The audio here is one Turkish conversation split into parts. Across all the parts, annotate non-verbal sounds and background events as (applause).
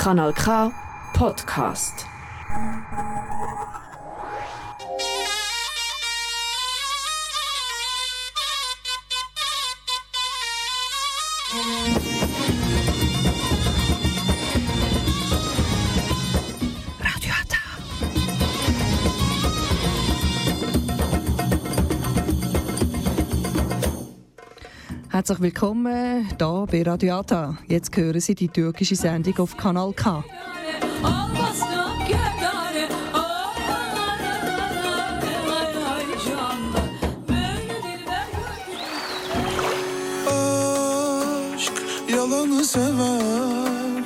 Kanal K Podcast. Herzlich willkommen hier bei Radio Ata. Jetzt hören Sie die türkische Sendung auf Kanal K. Aşk yalanı sever,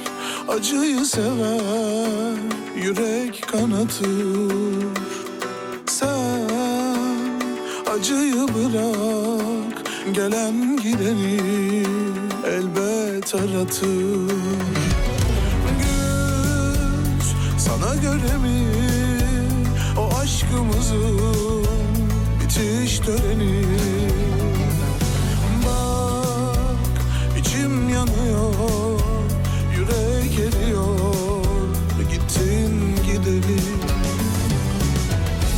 acıyı sever, yürek kanatır. Sen acıyı bırak, gelen gideni elbet aratır. Güz sana göre mi o aşkımızın bitiş töreni? Bak içim yanıyor Yürek eriyor Gittin gideli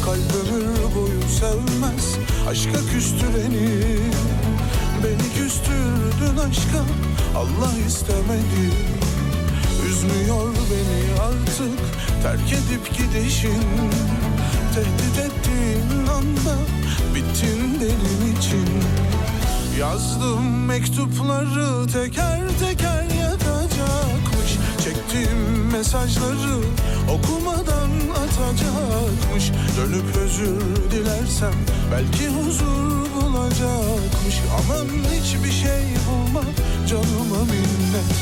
Kalp ömür boyu sevmez Aşka küstüreni aşka Allah istemedi. Üzmüyor beni artık Terk edip gidişin. Tehdit ettiğin anda Bittin benim için. Yazdım mektupları teker teker yakacakmış. Çektiğim mesajları atacakmış Dönüp özür dilersem belki huzur bulacakmış. Aman hiçbir şey bulma canıma minnet.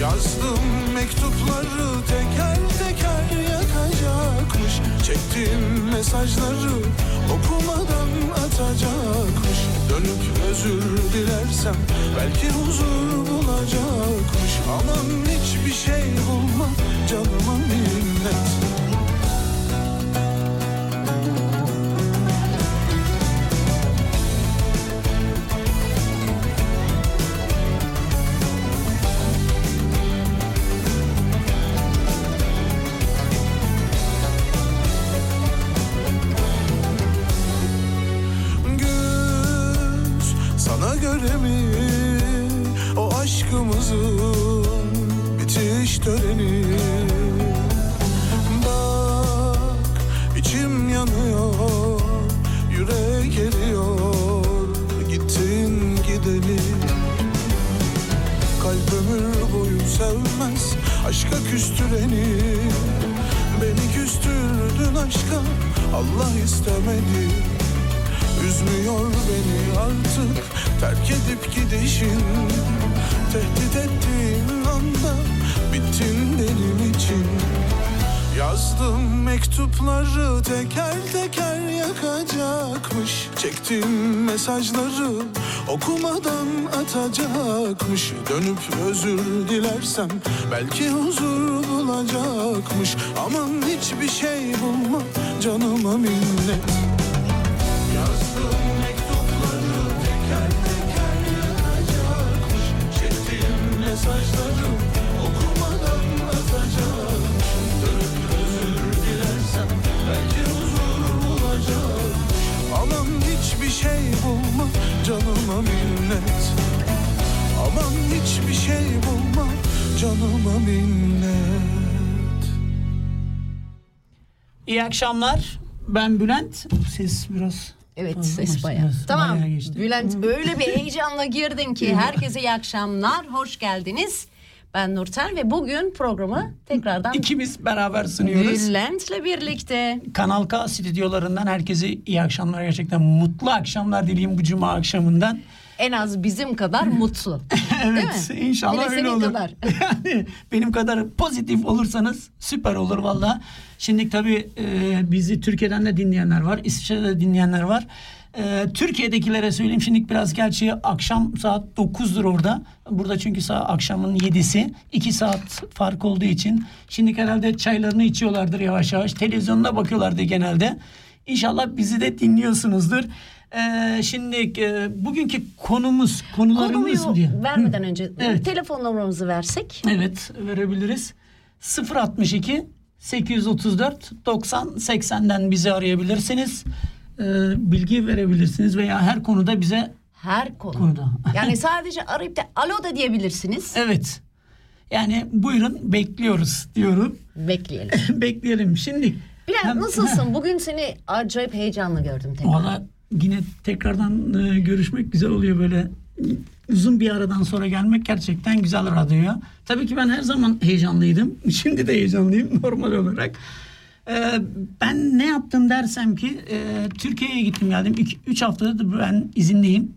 Yazdım mektupları teker teker yakacakmış. Çektiğim mesajları okumadan atacakmış. Dönüp özür dilersem belki huzur bulacakmış. Aman hiçbir şey bulma canıma minnet okumadan atacakmış Dönüp özür dilersem belki huzur bulacakmış. Aman hiçbir şey bulma canıma minnet. Yazdım mektupları teker teker yakacakmış Çektiğim mesajları okumadan atacakmış Dönüp özür dilersem belki huzur bulacakmış. Aman hiçbir şey bulma canıma minnet Aman hiçbir şey bulma canıma minnet İyi akşamlar. Ben Bülent. Ses biraz Evet fazla ses bayağı. Tamam bayağı geçti. Bülent öyle bir heyecanla girdin ki herkese iyi akşamlar. Hoş geldiniz. Ben Nurten ve bugün programı tekrardan İkimiz beraber sunuyoruz. Bülent'le birlikte. Kanal K stüdyolarından herkese iyi akşamlar. Gerçekten mutlu akşamlar dileyim bu cuma akşamından. En az bizim kadar mutlu. (laughs) Evet Değil mi? inşallah de öyle olur. kadar. (laughs) yani benim kadar pozitif olursanız süper olur valla. Şimdi tabii e, bizi Türkiye'den de dinleyenler var. İsviçre'de de dinleyenler var. E, Türkiye'dekilere söyleyeyim şimdi biraz gerçi akşam saat 9'dur orada. Burada çünkü saat akşamın 7'si. 2 saat fark olduğu için. Şimdi herhalde çaylarını içiyorlardır yavaş yavaş. Televizyonuna bakıyorlardı genelde. İnşallah bizi de dinliyorsunuzdur. Ee, şimdi e, bugünkü konumuz konularımız Konuyu diye. vermeden önce Evet. telefon numaramızı versek. Evet verebiliriz. 062 834 90 80'den bizi arayabilirsiniz. Ee, bilgi verebilirsiniz veya her konuda bize Her konu. Konuda. (laughs) yani (laughs) sadece arayıp da alo da diyebilirsiniz. evet. Yani buyurun bekliyoruz diyorum. Bekleyelim. (laughs) Bekleyelim. Şimdi Hem- nasılsın? Bugün seni acayip heyecanlı gördüm tekrar. Valla yine tekrardan e, görüşmek güzel oluyor böyle uzun bir aradan sonra gelmek gerçekten güzel radyoya. Tabii ki ben her zaman heyecanlıydım. (laughs) Şimdi de heyecanlıyım normal olarak. E, ben ne yaptım dersem ki e, Türkiye'ye gittim geldim. 3 haftadır ben izinliyim.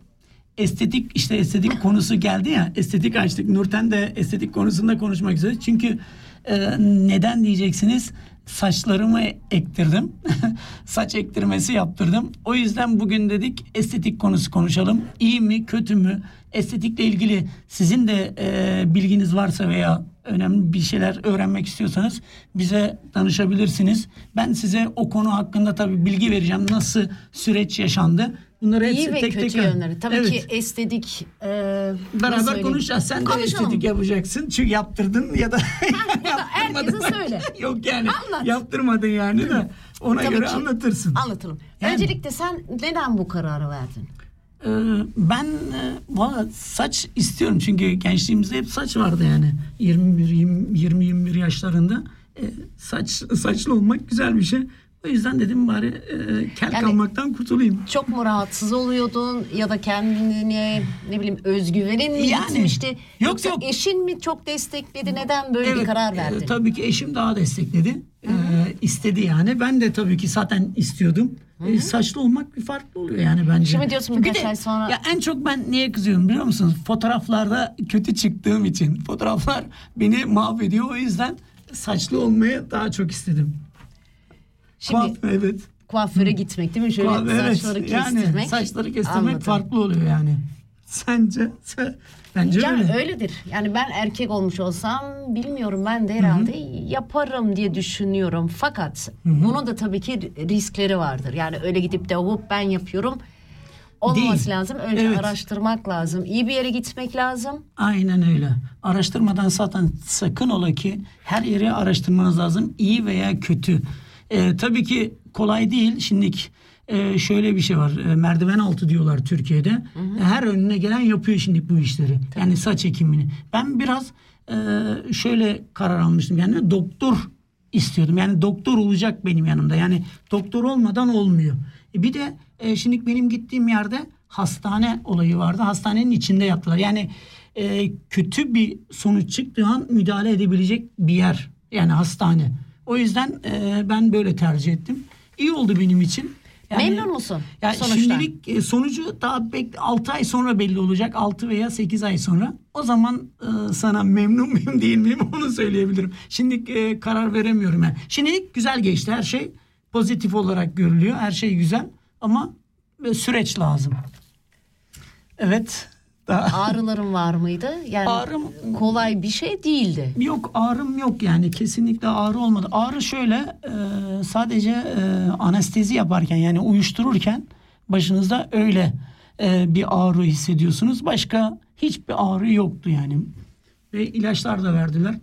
Estetik işte estetik konusu geldi ya estetik açtık. Nurten de estetik konusunda konuşmak üzere. Çünkü e, neden diyeceksiniz? Saçlarımı ektirdim. (laughs) Saç ektirmesi yaptırdım. O yüzden bugün dedik estetik konusu konuşalım. İyi mi kötü mü? Estetikle ilgili sizin de e, bilginiz varsa veya önemli bir şeyler öğrenmek istiyorsanız bize danışabilirsiniz. Ben size o konu hakkında tabii bilgi vereceğim. Nasıl süreç yaşandı? Bunları hepsi İyi ve tek kötü tek yönleri. Tabii Evet. ki estetik e, Beraber konuşacağız. Sen de estetik yapacaksın. Çünkü yaptırdın ya da (laughs) herkese yaptırmadın. söyle. (laughs) Yok yani Anlat. yaptırmadın yani de ona Tabii göre ki. anlatırsın. Anlatalım. Yani- Öncelikle sen neden bu kararı verdin? Ee, ben e, valla saç istiyorum çünkü gençliğimizde hep saç vardı yani 21 20 20 21 yaşlarında E, saç saçlı olmak güzel bir şey. O yüzden dedim bari e, kel Yani- kalmaktan kurtulayım. Çok mu rahatsız oluyordun ya da kendine ne bileyim özgüvenin mi Yani, gitmişti? yok, Yoksa yok. eşin mi çok destekledi? Neden böyle bir karar e, verdin? tabii ki eşim daha destekledi. E, istedi yani. Ben de tabii ki zaten istiyordum. E, saçlı olmak bir farklı oluyor yani bence. Şimdi diyorsun birkaç ay sonra- Ya en çok ben niye kızıyorum biliyor musunuz? Fotoğraflarda kötü çıktığım için. Fotoğraflar beni mahvediyor. O yüzden saçlı olmayı daha çok istedim. Şimdi Kuaf- evet. kuaföre gitmek değil mi? Şöyle Kuaf- evet. saçları Yani kestirmek. saçları kestirmek Anladım. farklı oluyor yani. Sence? Sen- (laughs) Bence Yani öyle. öyledir. Yani ben erkek olmuş olsam bilmiyorum ben de herhalde yaparım diye düşünüyorum. Fakat bunun da tabii ki riskleri vardır. Yani öyle gidip de hop ben yapıyorum. Olmaması Değil. lazım. Önce Evet. araştırmak lazım. İyi bir yere gitmek lazım. Aynen öyle. Araştırmadan zaten sakın ola ki her yeri araştırmanız lazım. İyi veya kötü. Ee, tabii ki kolay değil. Şimdi e, şöyle bir şey var. E, merdiven altı diyorlar Türkiye'de. Her önüne gelen yapıyor şimdi bu işleri. Yani saç ekimini. Ben biraz e, şöyle karar almıştım. Yani doktor istiyordum. Yani doktor olacak benim yanımda. Yani doktor olmadan olmuyor. E, bir de e, şimdi benim gittiğim yerde hastane olayı vardı. Hastanenin içinde yaptılar. Yani e, kötü bir sonuç çıktığı an müdahale edebilecek bir yer. Yani hastane. O yüzden e, ben böyle tercih ettim. İyi oldu benim için. Yani- Memnun musun Yani sonuçtan? şimdilik e, sonucu daha bek 6 ay sonra belli olacak. 6 veya 8 ay sonra. O zaman e, sana memnun muyum değil miyim onu söyleyebilirim. Şimdi e, karar veremiyorum yani. Şimdilik güzel geçti. Her şey pozitif olarak görülüyor. Her şey güzel ama e, süreç lazım. Evet. Daha Ağrıların var mıydı? Yani Ağrım- kolay bir şey değildi. Yok ağrım yok yani kesinlikle ağrı olmadı. Ağrı şöyle e, sadece e, anestezi yaparken yani uyuştururken başınızda öyle e, bir ağrı hissediyorsunuz. Başka hiçbir ağrı yoktu yani. Ve ilaçlar da verdiler.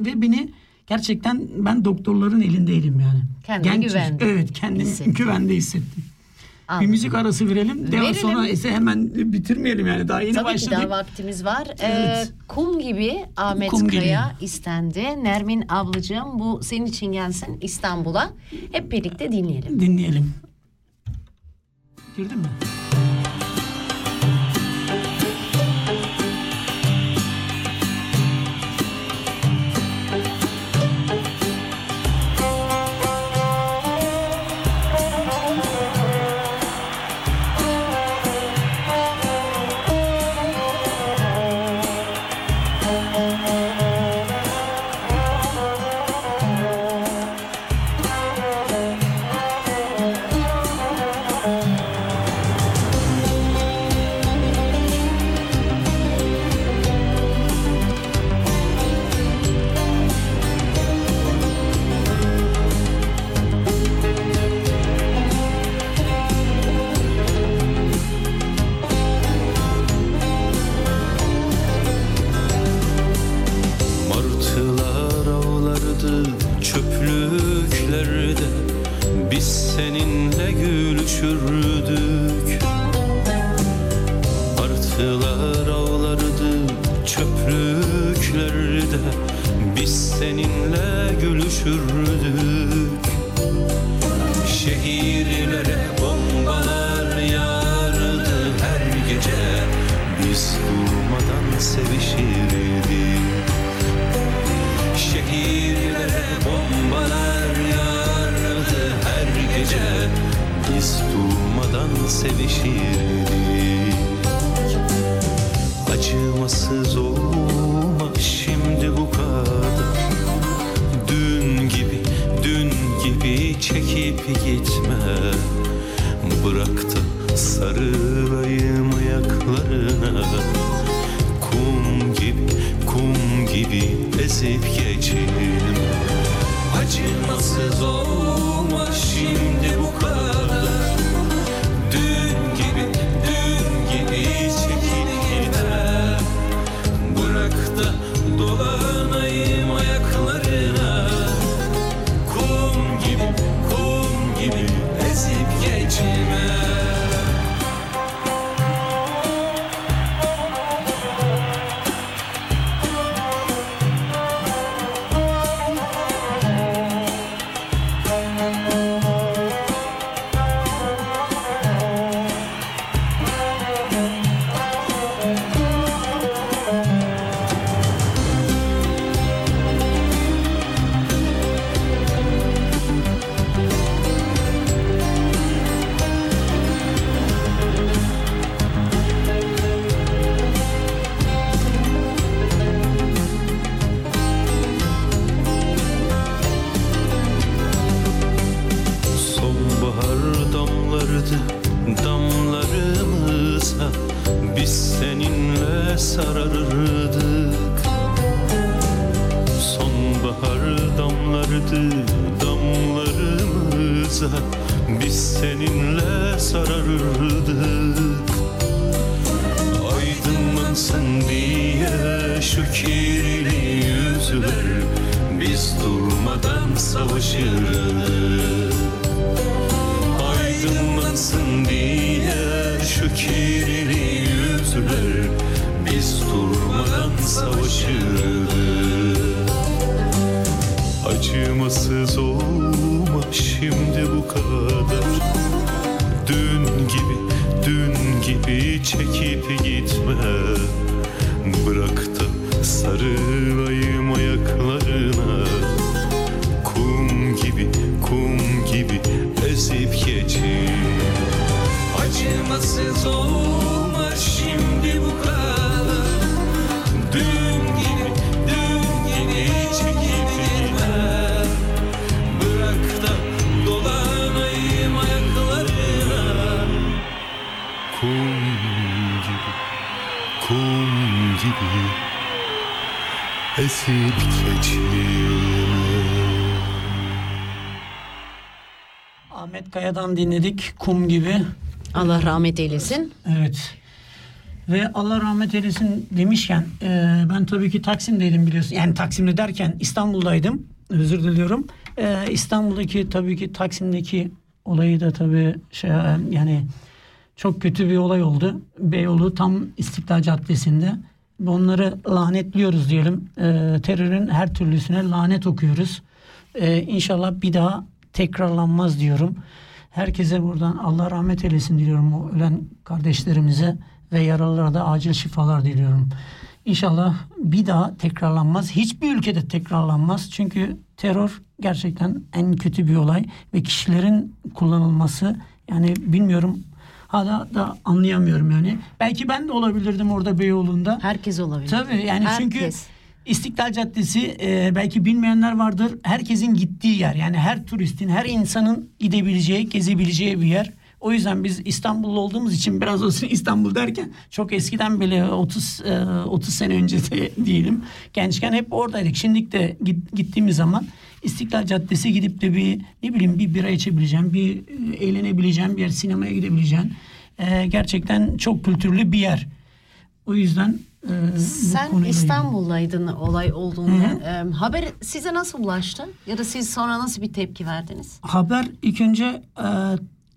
Ve beni gerçekten ben doktorların elindeydim yani. Kendine güvende Evet kendimi güvende hissettim. Anladım. Bir müzik arası verelim. Daha Verelim. sonra ise hemen bitirmeyelim yani. Daha yeni Tabii başladık. daha vaktimiz var. Evet. Ee, kum gibi Ahmet Kum gibi. Kaya istendi. Nermin ablacığım bu senin için gelsin İstanbul'a. Hep birlikte dinleyelim. Dinleyelim. Girdin mi? Biz durmadan sevişirdik. Acımasız olma şimdi bu kadar. Dün gibi, dün gibi çekip gitme. Bırak da sarılayım ayaklarına. Kum gibi, kum gibi ezip geçirme. Acımasız olma şimdi bu kadar Biz seninle sararırdık. Aydınlansın diye şu kirli yüzler Biz durmadan savaşırdık. Aydınlansın diye çekip gitme. Bırak da sarılayım Esip geçir Ahmet Kaya'dan dinledik kum gibi. Allah rahmet eylesin. Evet. Ve Allah rahmet eylesin demişken e, ben tabii ki Taksim'deydim biliyorsun. Yani Taksim'de derken İstanbul'daydım. Özür diliyorum. E, İstanbul'daki tabii ki Taksim'deki olayı da tabii şey yani çok kötü bir olay oldu. Beyoğlu tam İstiklal Caddesi'nde. Onları lanetliyoruz diyelim. E, terörün her türlüsüne lanet okuyoruz. E, inşallah bir daha tekrarlanmaz diyorum. Herkese buradan Allah rahmet eylesin diliyorum o ölen kardeşlerimize ve yaralılara da acil şifalar diliyorum. İnşallah bir daha tekrarlanmaz. Hiçbir ülkede tekrarlanmaz. Çünkü terör gerçekten en kötü bir olay ve kişilerin kullanılması yani bilmiyorum hala da anlayamıyorum yani. Belki ben de olabilirdim orada Beyoğlu'nda. Herkes olabilir. Tabii yani çünkü Herkes. İstiklal Caddesi e, belki bilmeyenler vardır. Herkesin gittiği yer. Yani her turistin, her insanın gidebileceği, gezebileceği bir yer. O yüzden biz İstanbullu olduğumuz için biraz olsun (laughs) İstanbul derken çok eskiden bile 30 e, 30 sene önce de (laughs) diyelim. Gençken hep oradaydık. Şimdi de git- gittiğimiz zaman İstiklal Caddesi gidip de bir ne bileyim bir bira içebileceğim, bir e, eğlenebileceğim bir yer, sinemaya gidebileceğim. E, gerçekten çok kültürlü bir yer. O yüzden e, Sen. İstanbul'daydın olay olduğunda. Ee, haber size nasıl ulaştı? Ya da siz sonra nasıl bir tepki verdiniz? Haber ilk önce e,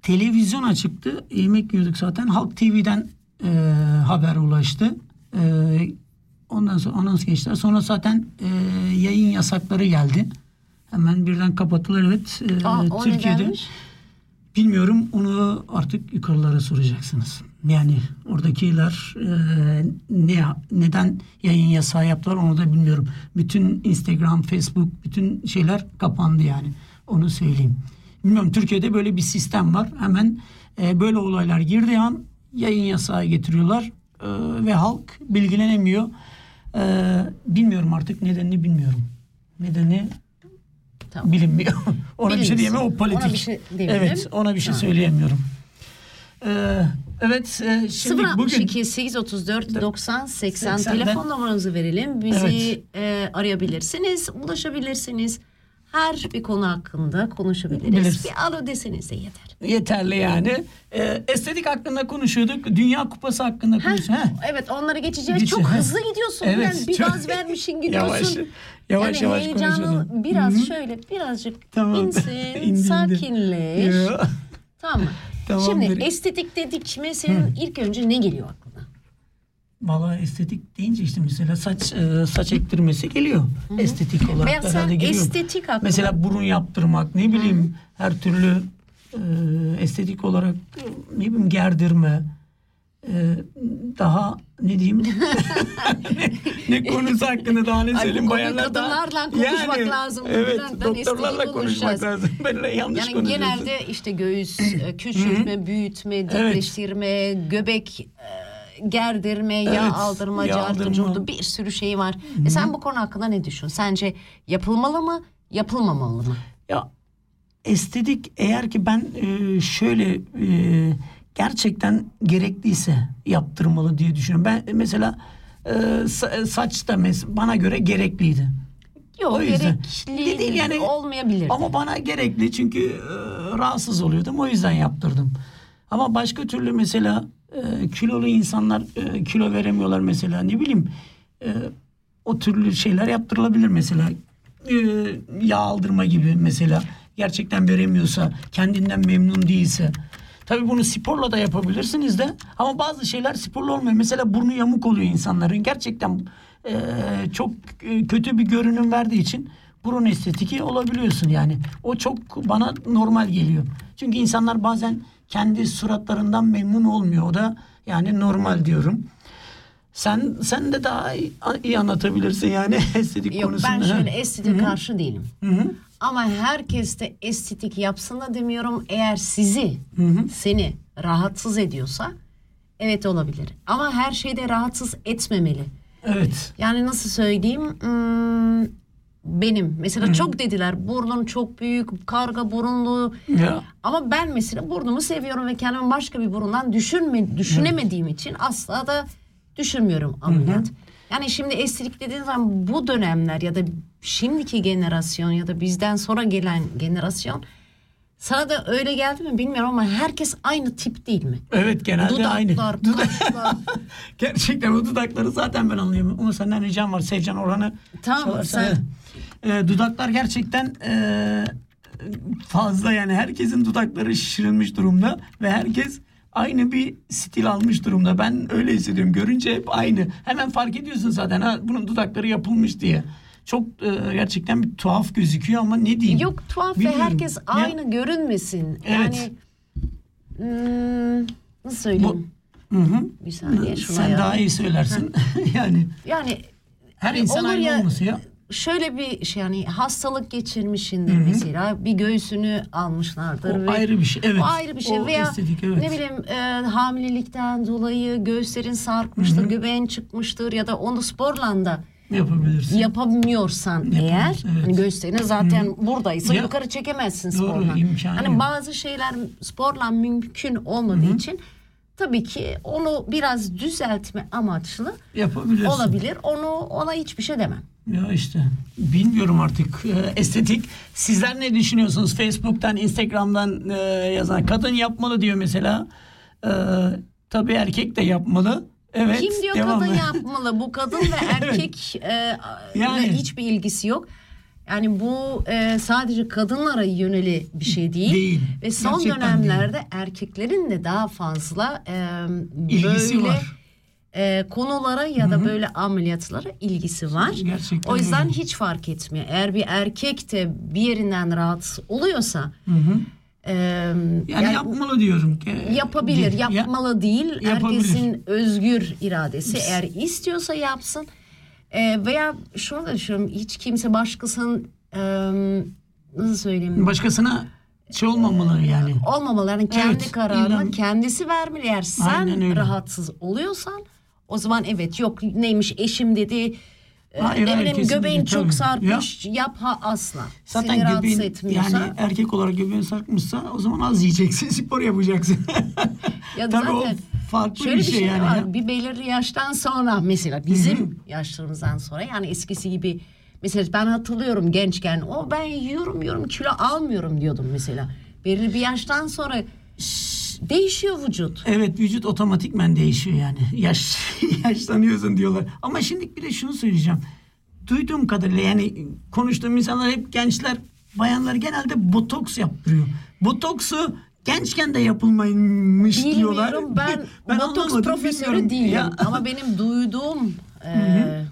televizyon açıktı. Yemek yiyorduk zaten. Halk TV'den e, haber ulaştı. E, ondan sonra anons geçtiler. Sonra zaten e, yayın yasakları geldi. Hemen birden kapattılar evet. Ee, Aa, o Türkiye'de. Bilmiyorum onu artık yukarılara soracaksınız. Yani oradakiler e, ne neden yayın yasağı yaptılar onu da bilmiyorum. Bütün Instagram, Facebook bütün şeyler kapandı yani. Onu söyleyeyim. Bilmiyorum Türkiye'de böyle bir sistem var. Hemen e, böyle olaylar girdiği an yayın yasağı getiriyorlar e, ve halk bilgilenemiyor. E, bilmiyorum artık nedenini bilmiyorum. Nedeni Tamam. bilinmiyor. (laughs) ona bir şey diyemem o politik. Ona bir şey demeyelim. evet ona bir şey söyleyemiyorum. Ee, evet e, şimdi bugün 062 834 90 80 80'den. telefon numaranızı verelim. Bizi Evet. e, arayabilirsiniz, ulaşabilirsiniz. Her bir konu hakkında konuşabiliriz. Biliriz. Bir alo deseniz de yeter. yeterli yani. Ee, estetik hakkında konuşuyorduk. Dünya Kupası hakkında konuşuyorduk. Evet onları geçeceğiz. Geç- çok hızlı gidiyorsun. Evet, yani bir çok- gaz vermişin gidiyorsun. Yavaş, yavaş, yani yavaş heyecanı konuşalım. biraz Hı-hı. şöyle birazcık Tamam. insin, (laughs) sakinleş. Tamam mı? (laughs) Tamamdır. Şimdi estetik dedik mi senin ilk önce ne geliyor Vallahi estetik deyince işte mesela saç e, saç ektirmesi geliyor. Estetik olarak sen herhalde geliyor. estetik hakkında- Mesela burun yaptırmak ne bileyim her türlü e, estetik olarak ne bileyim gerdirme e, daha ne diyeyim ne, (laughs) (laughs) ne konusu hakkında daha ne söyleyeyim bayanlar kadınlarla konuşmak lazım. Evet Bülent'ten doktorlarla konuşmak lazım. (laughs) Böyle yanlış Yani konuşuyorsun. genelde işte göğüs e, küçültme, büyütme, dikleştirme, göbek e, gerdirme, yağ Evet, aldırma, yağ cartı, aldırma. curtu bir sürü şey var. E sen bu konu hakkında ne düşün? Sence yapılmalı mı, yapılmamalı mı? Ya estetik eğer ki ben e, şöyle e, gerçekten gerekliyse yaptırmalı diye düşünüyorum. Ben mesela e, sa- saç da mes- bana göre gerekliydi. Yok O yüzden. gerekli Değil yani- olmayabilir. Ama bana gerekli çünkü e, rahatsız oluyordum o yüzden yaptırdım. Ama başka türlü mesela e, kilolu insanlar e, kilo veremiyorlar mesela ne bileyim e, o türlü şeyler yaptırılabilir mesela. E, yağ aldırma gibi mesela gerçekten veremiyorsa kendinden memnun değilse. Tabii bunu sporla da yapabilirsiniz de ama bazı şeyler sporla olmuyor. Mesela burnu yamuk oluyor insanların. Gerçekten çok kötü bir görünüm verdiği için burun estetiki olabiliyorsun yani. O çok bana normal geliyor. Çünkü insanlar bazen kendi suratlarından memnun olmuyor. O da yani normal diyorum. Sen sen de daha iyi, iyi anlatabilirsin yani (laughs) estetik Yok konusunda. ben şöyle estetik karşı değilim. Hı-hı. Ama herkes de estetik yapsın da demiyorum. Eğer sizi, seni rahatsız ediyorsa evet olabilir. Ama her şeyde rahatsız etmemeli. Evet. Yani nasıl söyleyeyim? Hmm, benim mesela çok dediler burnun çok büyük, karga burunlu. Ya. Ama ben mesela burnumu seviyorum ve kendimi başka bir burundan düşünme, düşünemediğim için asla da düşünmüyorum ameliyat. Yani şimdi estetik dediğin zaman bu dönemler ya da şimdiki jenerasyon ya da bizden sonra gelen jenerasyon sana da öyle geldi mi bilmiyorum ama herkes aynı tip değil mi? Evet genelde Dudaklar, aynı. Dudak- kaşlar. (laughs) Gerçekten o dudakları zaten ben anlayamıyorum. Ama senden ricam var Sevcan Orhan'ı Tamam, çalarsan. sen- Ee, dudaklar gerçekten ee, fazla yani herkesin dudakları şişirilmiş durumda ve herkes aynı bir stil almış durumda. Ben öyle hissediyorum. Görünce hep aynı. Hemen fark ediyorsun zaten ha bunun dudakları yapılmış diye. Çok ee, gerçekten bir tuhaf gözüküyor ama ne diyeyim? Yok tuhaf ve Bilmiyorum. herkes Ya- aynı görünmesin. Evet. Yani hmm, nasıl söyleyeyim? Hı hı. Bir saniye şuna Sen ya. daha iyi söylersin. (laughs) yani Yani her e, insan aynı ya, olması ya. Şöyle bir şey yani hastalık geçirmişindir mesela bir göğsünü almışlardır. O ve- ayrı bir şey, evet. O ayrı bir şey O veya estetik, evet. ne bileyim e, hamilelikten dolayı göğüslerin sarkmıştır, göbeğin çıkmıştır ya da onu sporla da Yapabilirsin. yapamıyorsan eğer evet. hani göğüslerin zaten buradaysa Ya- yukarı çekemezsin Doğru, sporla. Hani yok. bazı şeyler sporla mümkün olmadığı için tabii ki onu biraz düzeltme amaçlı Yapabilirsin. olabilir. Onu ona hiçbir şey demem. Ya işte bilmiyorum artık Ee, estetik. Sizler ne düşünüyorsunuz? Facebook'tan, Instagram'dan e, yazan kadın yapmalı diyor mesela. Ee, tabii erkek de yapmalı. Evet. Kim diyor devam. kadın yapmalı? Bu kadın ve (laughs) erkek e, Yani. hiçbir ilgisi yok. Yani bu e, sadece kadınlara yöneli bir şey değil. Değil. Ve son Gerçekten dönemlerde erkeklerin de daha fazla e, İlgisi böyle var. e, konulara ya da böyle ameliyatlara ilgisi var. Gerçekten o yüzden öyle. hiç fark etmiyor. Eğer bir erkek de bir yerinden rahatsız oluyorsa e, Yani, yani yapmalı diyorum. Yapabilir, Ya- yapmalı değil. Yapabilir. Herkesin özgür iradesi. Eğer istiyorsa yapsın. E, veya şunu da düşünüyorum. Hiç kimse başkasının e, nasıl söyleyeyim? Başkasına şey olmamalı yani. olmamalı. Yani kendi Evet, kararını illa- kendisi vermeli. Eğer sen rahatsız oluyorsan o zaman evet yok neymiş eşim dedi. E, Hayır, ne bileyim, göbeğin çok sarkmış yap ha asla. Zaten Seni göbeğin etmiyorsa. yani erkek olarak göbeğin sarkmışsa o zaman az yiyeceksin, (laughs) spor yapacaksın. Ya (laughs) Tabii o zaten farklı Şöyle bir şey, şey, yani. var. ya. Bir belirli yaştan sonra mesela bizim yaşlarımızdan sonra yani eskisi gibi mesela ben hatırlıyorum gençken o ben yiyorum yiyorum kilo almıyorum diyordum mesela. Belirli bir yaştan sonra değişiyor vücut. Evet vücut otomatikmen değişiyor yani. Yaş (laughs) yaşlanıyorsun diyorlar. Ama şimdi bir de şunu söyleyeceğim. Duyduğum kadarıyla yani konuştuğum insanlar hep gençler, bayanlar genelde botoks yaptırıyor. Botoksu gençken de yapılmaymış diyorlar. Bilmiyorum ben, (laughs) botoks profesörü bilmiyorum. değilim Ya, ama benim duyduğum e,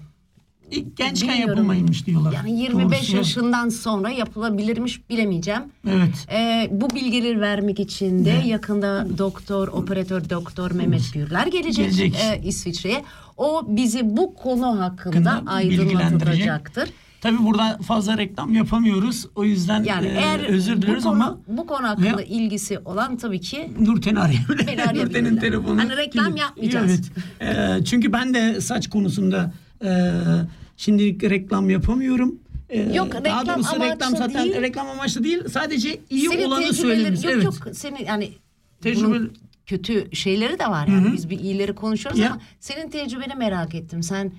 ilk gençken bilmiyorum. yapılmaymış diyorlar. yani 25 Doğrusu. yaşından sonra yapılabilirmiş bilemeyeceğim. Evet. Ee, bu bilgileri vermek için de yakında doktor, operatör doktor Mehmet Gürler gelecek, Gelecek. e, İsviçre'ye. O bizi bu konu hakkında Hakkında aydınlatacaktır. Tabii burada fazla reklam yapamıyoruz. O yüzden Yani e, eğer özür bu dileriz konu, ama bu konu hakkında Ya- ilgisi olan tabii ki Nurten'i arayabilir. Nurten'in telefonu. Hani reklam yapmayacağız. Evet. Ee, çünkü ben de saç konusunda e, şimdilik reklam yapamıyorum. Ee, Yok, daha reklam doğrusu reklam amaçlı zaten değil. reklam amaçlı değil. Sadece iyi senin olanı söylüyoruz. Yok evet. yok senin yani Tecrübe- kötü şeyleri de var yani biz bir iyileri konuşuyoruz Ya. ama senin tecrübeni merak ettim. Sen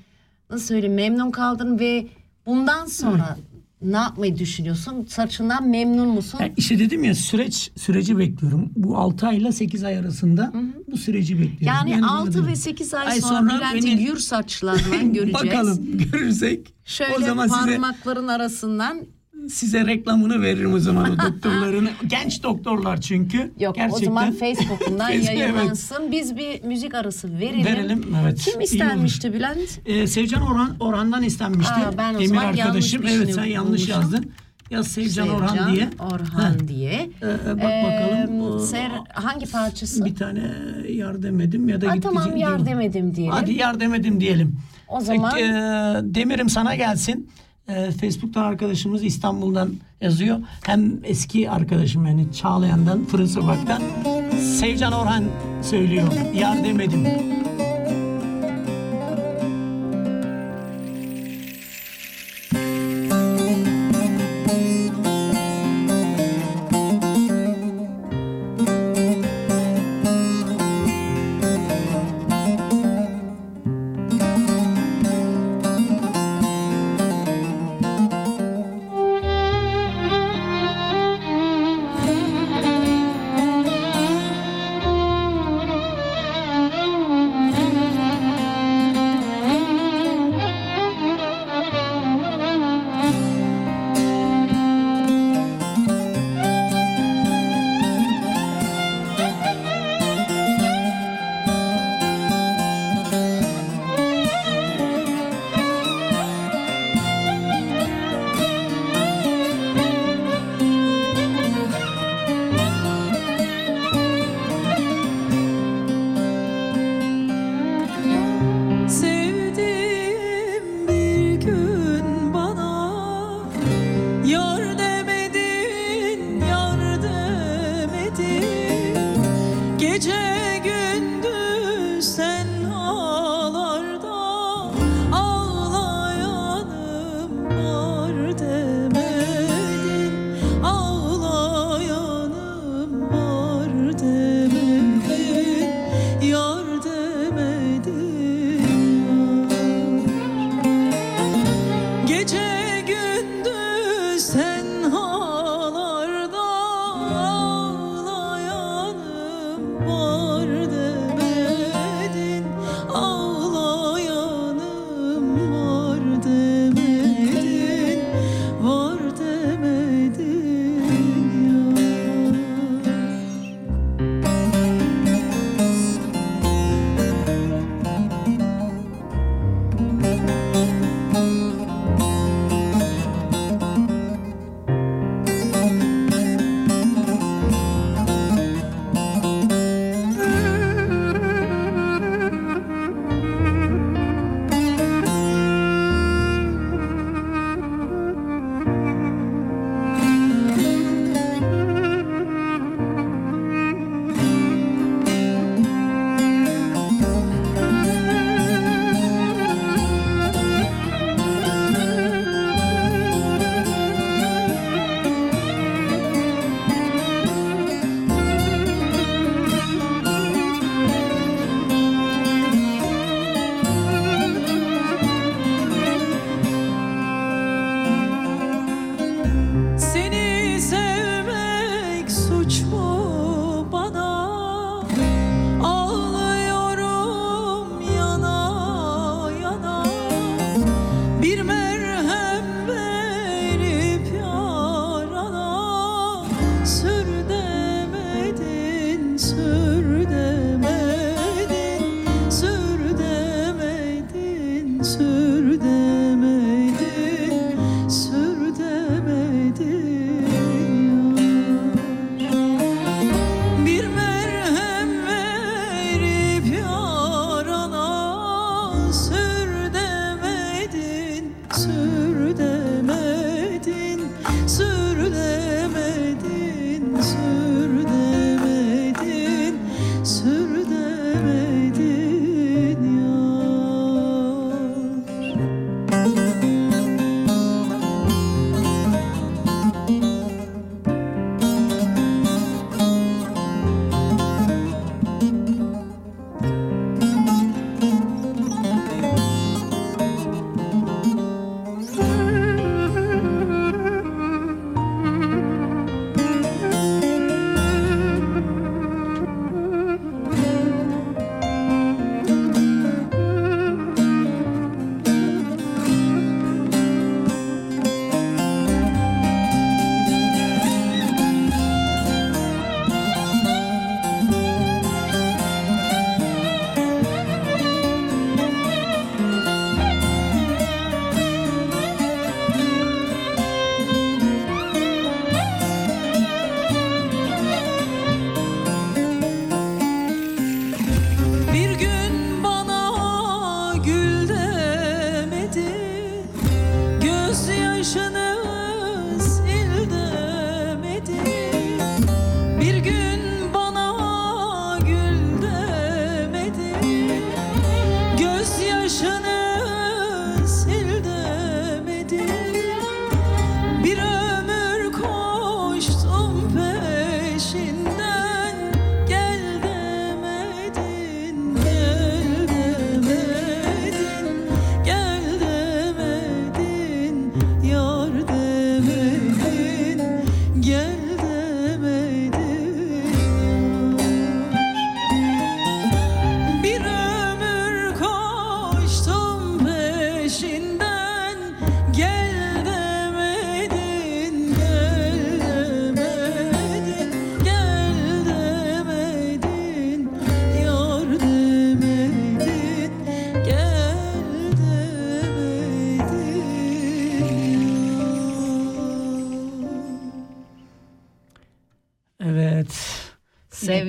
nasıl söyleyeyim memnun kaldın ve bundan sonra ne yapmayı düşünüyorsun? Saçından memnun musun? Ya işte dedim ya süreç süreci bekliyorum. Bu 6 ayla 8 ay arasında bu süreci bekliyorum. Yani, böyle 6 dedim. ve 8 ay, Ay sonra, sonra Bülent'i beni- gür saçlarla (laughs) göreceğiz. Bakalım görürsek. Şöyle o zaman size parmakların arasından size reklamını veririm o zaman o (laughs) doktorların. Genç doktorlar çünkü. yok Gerçekten. o zaman Facebook'undan (laughs) Facebook, yayınlansın. Biz bir müzik arası verelim. Verelim, evet. Kim istenmişti Bülent? Ee, Sevcan Orhan Orhan'dan istenmişti. Aa, ben o Emir zaman arkadaşım. yanlış Evet sen yanlış bulmuşum. yazdın. Yaz Sevcan, Sevcan Orhan diye. Orhan Ha. diye. Ee, bak bakalım. Ee, o- Ser, hangi parçası? bir tane yar demedim ya da Ha, git tamam yar demedim diyelim. Hadi yar demedim diyelim. O zaman- Peki, e, Demir'im sana gelsin. E, Facebook'tan arkadaşımız İstanbul'dan yazıyor. Hem eski arkadaşım yani Çağlayan'dan, Fırın Sokak'tan. Sevcan Orhan söylüyor. Yar demedim.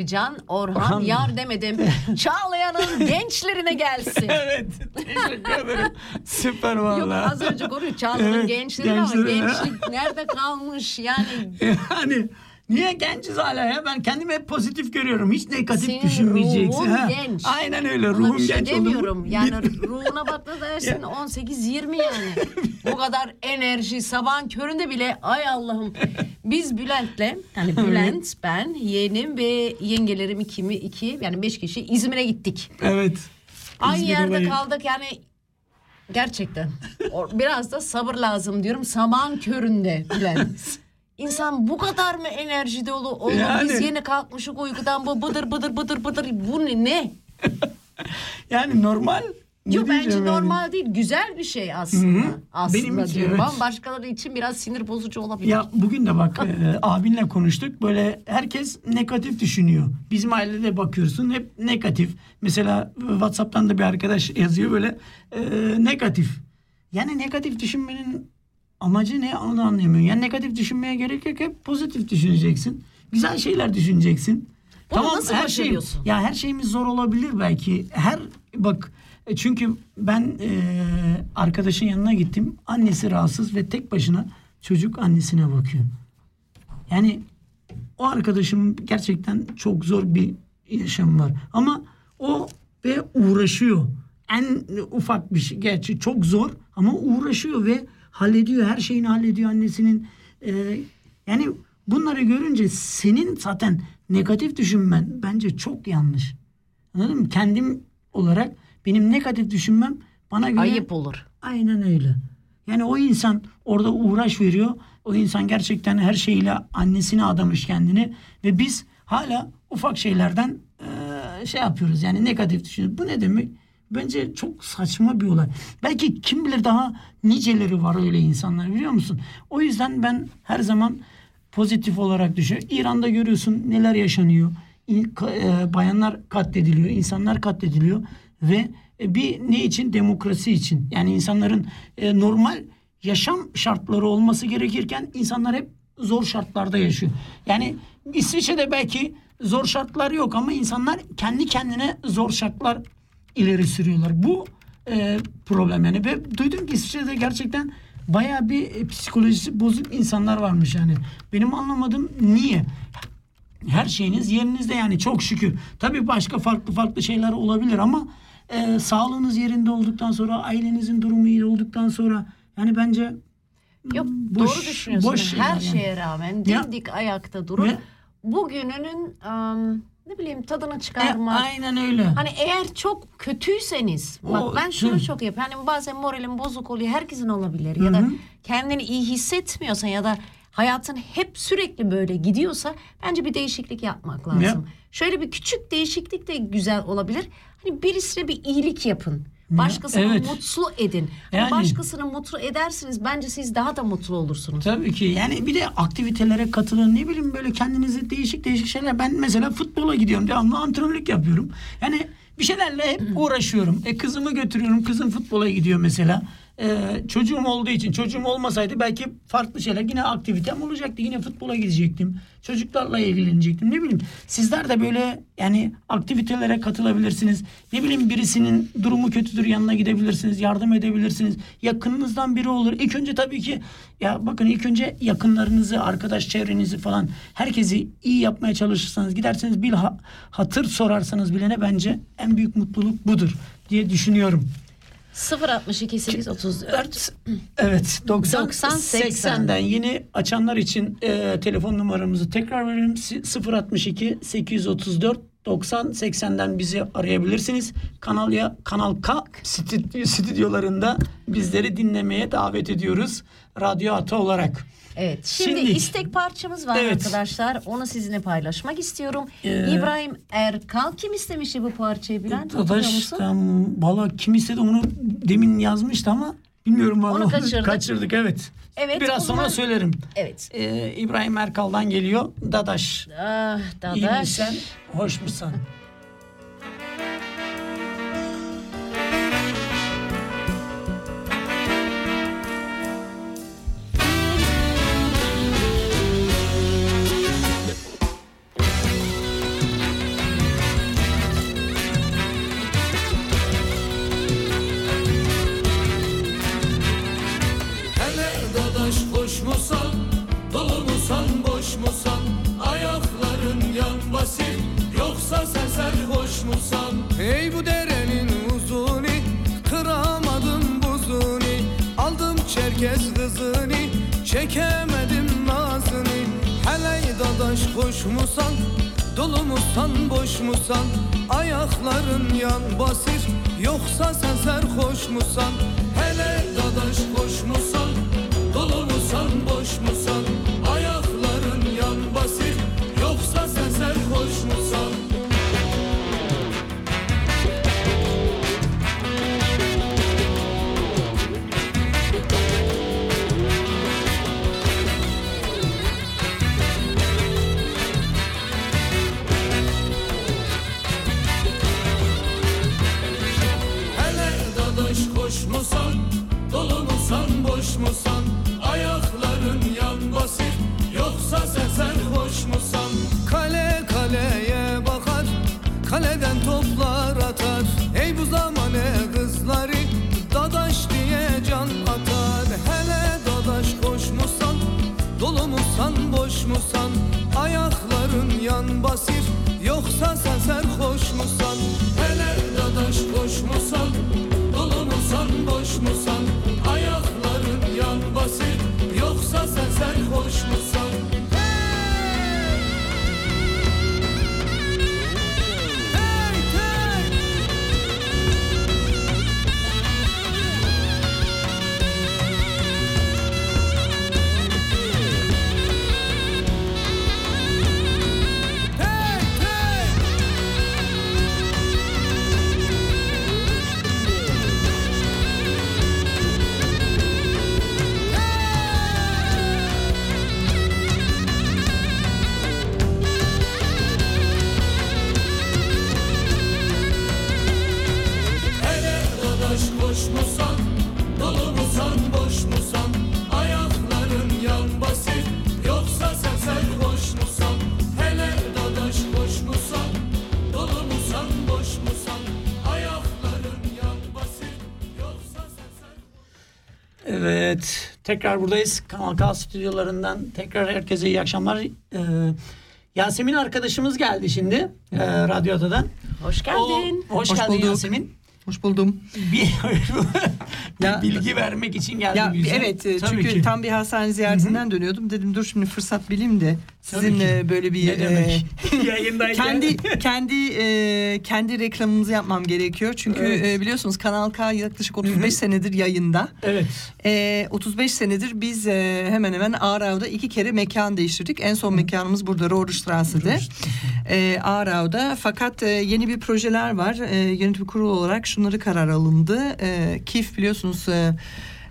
Sevcan, Orhan, Orhan. yar demedim. (laughs) Çağlayan'ın gençlerine gelsin. (laughs) Evet. Teşekkür ederim. Süper Yok vallahi. az önce konuyu (laughs) Çağlayan'ın Evet, gençleri ama gençleri. gençlik nerede kalmış yani Yani niye genciz hala ya? Ben kendimi hep pozitif görüyorum. Hiç negatif Senin düşünmeyeceksin. ruhun ha. genç. Aynen öyle. Ona Ruhum bir şey genç demiyorum. Yani bitti. (laughs) ruhuna bak da dersin 18-20 yani. Bu kadar enerji sabahın köründe bile ay Allah'ım. Biz Bülent'le yani Bülent, ben, yeğenim ve yengelerim iki mi iki yani beş kişi İzmir'e gittik. Evet. Aynı İzmir yerde olayı. kaldık yani gerçekten. O- Biraz da sabır lazım diyorum sabahın köründe Bülent. (laughs) İnsan bu kadar mı enerji dolu olur? Yani. Biz yeni kalkmışık uykudan bu bıdır bıdır bıdır bıdır. Bu ne? ne? (laughs) Yani normal. Ne Yok bence yani? normal değil. Güzel bir şey aslında. Aslında Benim için diyorum evet. başkaları için biraz sinir bozucu olabilir. Ya bugün de bak (laughs) e, abinle konuştuk. Böyle herkes negatif düşünüyor. Bizim ailede bakıyorsun hep negatif. Mesela WhatsApp'tan da bir arkadaş yazıyor böyle e, negatif. Yani negatif düşünmenin amacı ne onu anlayamıyorum. Yani negatif düşünmeye gerek yok. Hep pozitif düşüneceksin. Güzel şeyler düşüneceksin. Bunu nasıl her şey ya her şeyimiz zor olabilir belki. Her bak e, çünkü ben e, arkadaşın yanına gittim. Annesi rahatsız ve tek başına çocuk annesine bakıyor. Yani o arkadaşım gerçekten çok zor bir yaşam var. Ama o ve uğraşıyor. En ufak bir şey. Gerçi çok zor ama uğraşıyor ve hallediyor. Her şeyini hallediyor annesinin. Ee, yani bunları görünce senin zaten negatif düşünmen bence çok yanlış. Anladın mı? Kendim olarak benim negatif düşünmem bana göre Ayıp olur. Aynen öyle. Yani o insan orada uğraş veriyor. O insan gerçekten her şeyle annesine adamış kendini ve biz hala ufak şeylerden eee, şey yapıyoruz. Yani negatif düşünüyoruz. Bu ne demek? Bence çok saçma bir olay. Belki kim bilir daha niceleri var öyle insanlar biliyor musun? O yüzden ben her zaman pozitif olarak düşünüyorum. İran'da görüyorsun neler yaşanıyor. E, bayanlar katlediliyor, insanlar katlediliyor ve e, bir ne için? Demokrasi için. Yani insanların e, normal yaşam şartları olması gerekirken insanlar hep zor şartlarda yaşıyor. Yani İsviçre'de belki zor şartlar yok ama insanlar kendi kendine zor şartlar ileri sürüyorlar. Bu e, problem yani. Ve duydum ki İsviçre'de gerçekten bayağı bir e, psikolojisi bozuk insanlar varmış yani. Benim anlamadığım niye? Her şeyiniz yerinizde yani çok şükür. Tabii başka farklı farklı şeyler olabilir ama e, sağlığınız yerinde olduktan sonra ailenizin durumu iyi olduktan sonra yani bence Yok boş- doğru düşünüyorsun. boş Her yani. şeye rağmen Ya. dimdik ayakta durup Ve- bugününün am, ne bileyim tadını e, çıkarmak. aynen öyle. Hani eğer çok kötüyseniz O- bak ben şunu hı. çok yapıyorum. Hani bazen moralim bozuk oluyor. Herkesin olabilir. Ya da kendini iyi hissetmiyorsan ya da hayatın hep sürekli böyle gidiyorsa bence bir değişiklik yapmak lazım. Ya. Şöyle bir küçük değişiklik de güzel olabilir. Hani birisine bir iyilik yapın. Başkasını evet. mutlu edin. Yani- Başkasını mutlu edersiniz. Bence siz daha da mutlu olursunuz. Tabii ki yani bir de aktivitelere katılın ne bileyim böyle kendinize değişik değişik şeyler. Ben mesela futbola gidiyorum devamlı antrenörlük yapıyorum. Yani bir şeylerle hep uğraşıyorum. E kızımı götürüyorum kızım futbola gidiyor mesela. E, çocuğum olduğu için çocuğum olmasaydı belki farklı şeyler yine aktivitem olacaktı. Yine futbola gidecektim. Çocuklarla ilgilenecektim ne bileyim. Sizler de böyle yani aktivitelere katılabilirsiniz. Ne bileyim birisinin durumu kötüdür yanına gidebilirsiniz. Yardım edebilirsiniz. Yakınınızdan biri olur. İlk önce tabii ki ya bakın ilk önce yakınlarınızı, arkadaş çevrenizi falan herkesi iyi yapmaya çalışırsanız giderseniz bir ha- hatır sorarsanız bilene bence en büyük mutluluk budur diye düşünüyorum. 062 834 Evet 90 90, 80'den yeni açanlar için e, telefon numaramızı tekrar verelim. Si- 062 834 90 80'den bizi arayabilirsiniz. Kanal ya Kanal K stüdyo- stüdyolarında bizleri dinlemeye davet ediyoruz. Radyo Ata olarak. Evet. Şimdi, Şimdi- istek parçamız var Evet. arkadaşlar. Onu sizinle paylaşmak istiyorum. Ee, İbrahim Erkal kim istemişti bu parçayı Bülent hatırlıyor musun? valla kim istedi onu demin yazmıştı ama bilmiyorum valla. Onu kaçırdık. Kaçırdık evet. Evet, Biraz sonra zaman- söylerim. Evet. Ee, İbrahim Erkal'dan geliyor. Dadaş. Ah İyi Dadaş. misin? Hoş musun? Musan boş musan? Ayakların yan basır. Yoksa sen serhoş musan? Hele dadaş hoş musan, dolu musan, boş musan? Tekrar buradayız. Kanal K stüdyolarından tekrar herkese iyi akşamlar. Ee, Yasemin arkadaşımız geldi şimdi e, Radyo Ada'dan. Hoş geldin. O- hoş, Hoş geldin bulduk. Yasemin. Hoş buldum. (laughs) Bir, Ya- bilgi vermek için geldim. Ya evet e, Tabii çünkü ki. tam bir hastane ziyaretinden dönüyordum. Dedim dur şimdi fırsat bileyim de sizinle böyle bir ne e, demek? (laughs) Kendi (laughs) kendi e, kendi reklamımızı yapmam gerekiyor. Çünkü Evet. e, biliyorsunuz Kanal K yaklaşık 35 senedir yayında. Evet. E, 35 senedir biz e, hemen hemen Ağrau'da iki kere mekan değiştirdik. En son mekanımız burada Rohrstrasse'de. E, Ağrau'da. Fakat e, yeni bir projeler var. E, yönetim kurulu olarak şunları karar alındı. E, KİF biliyorsunuz e,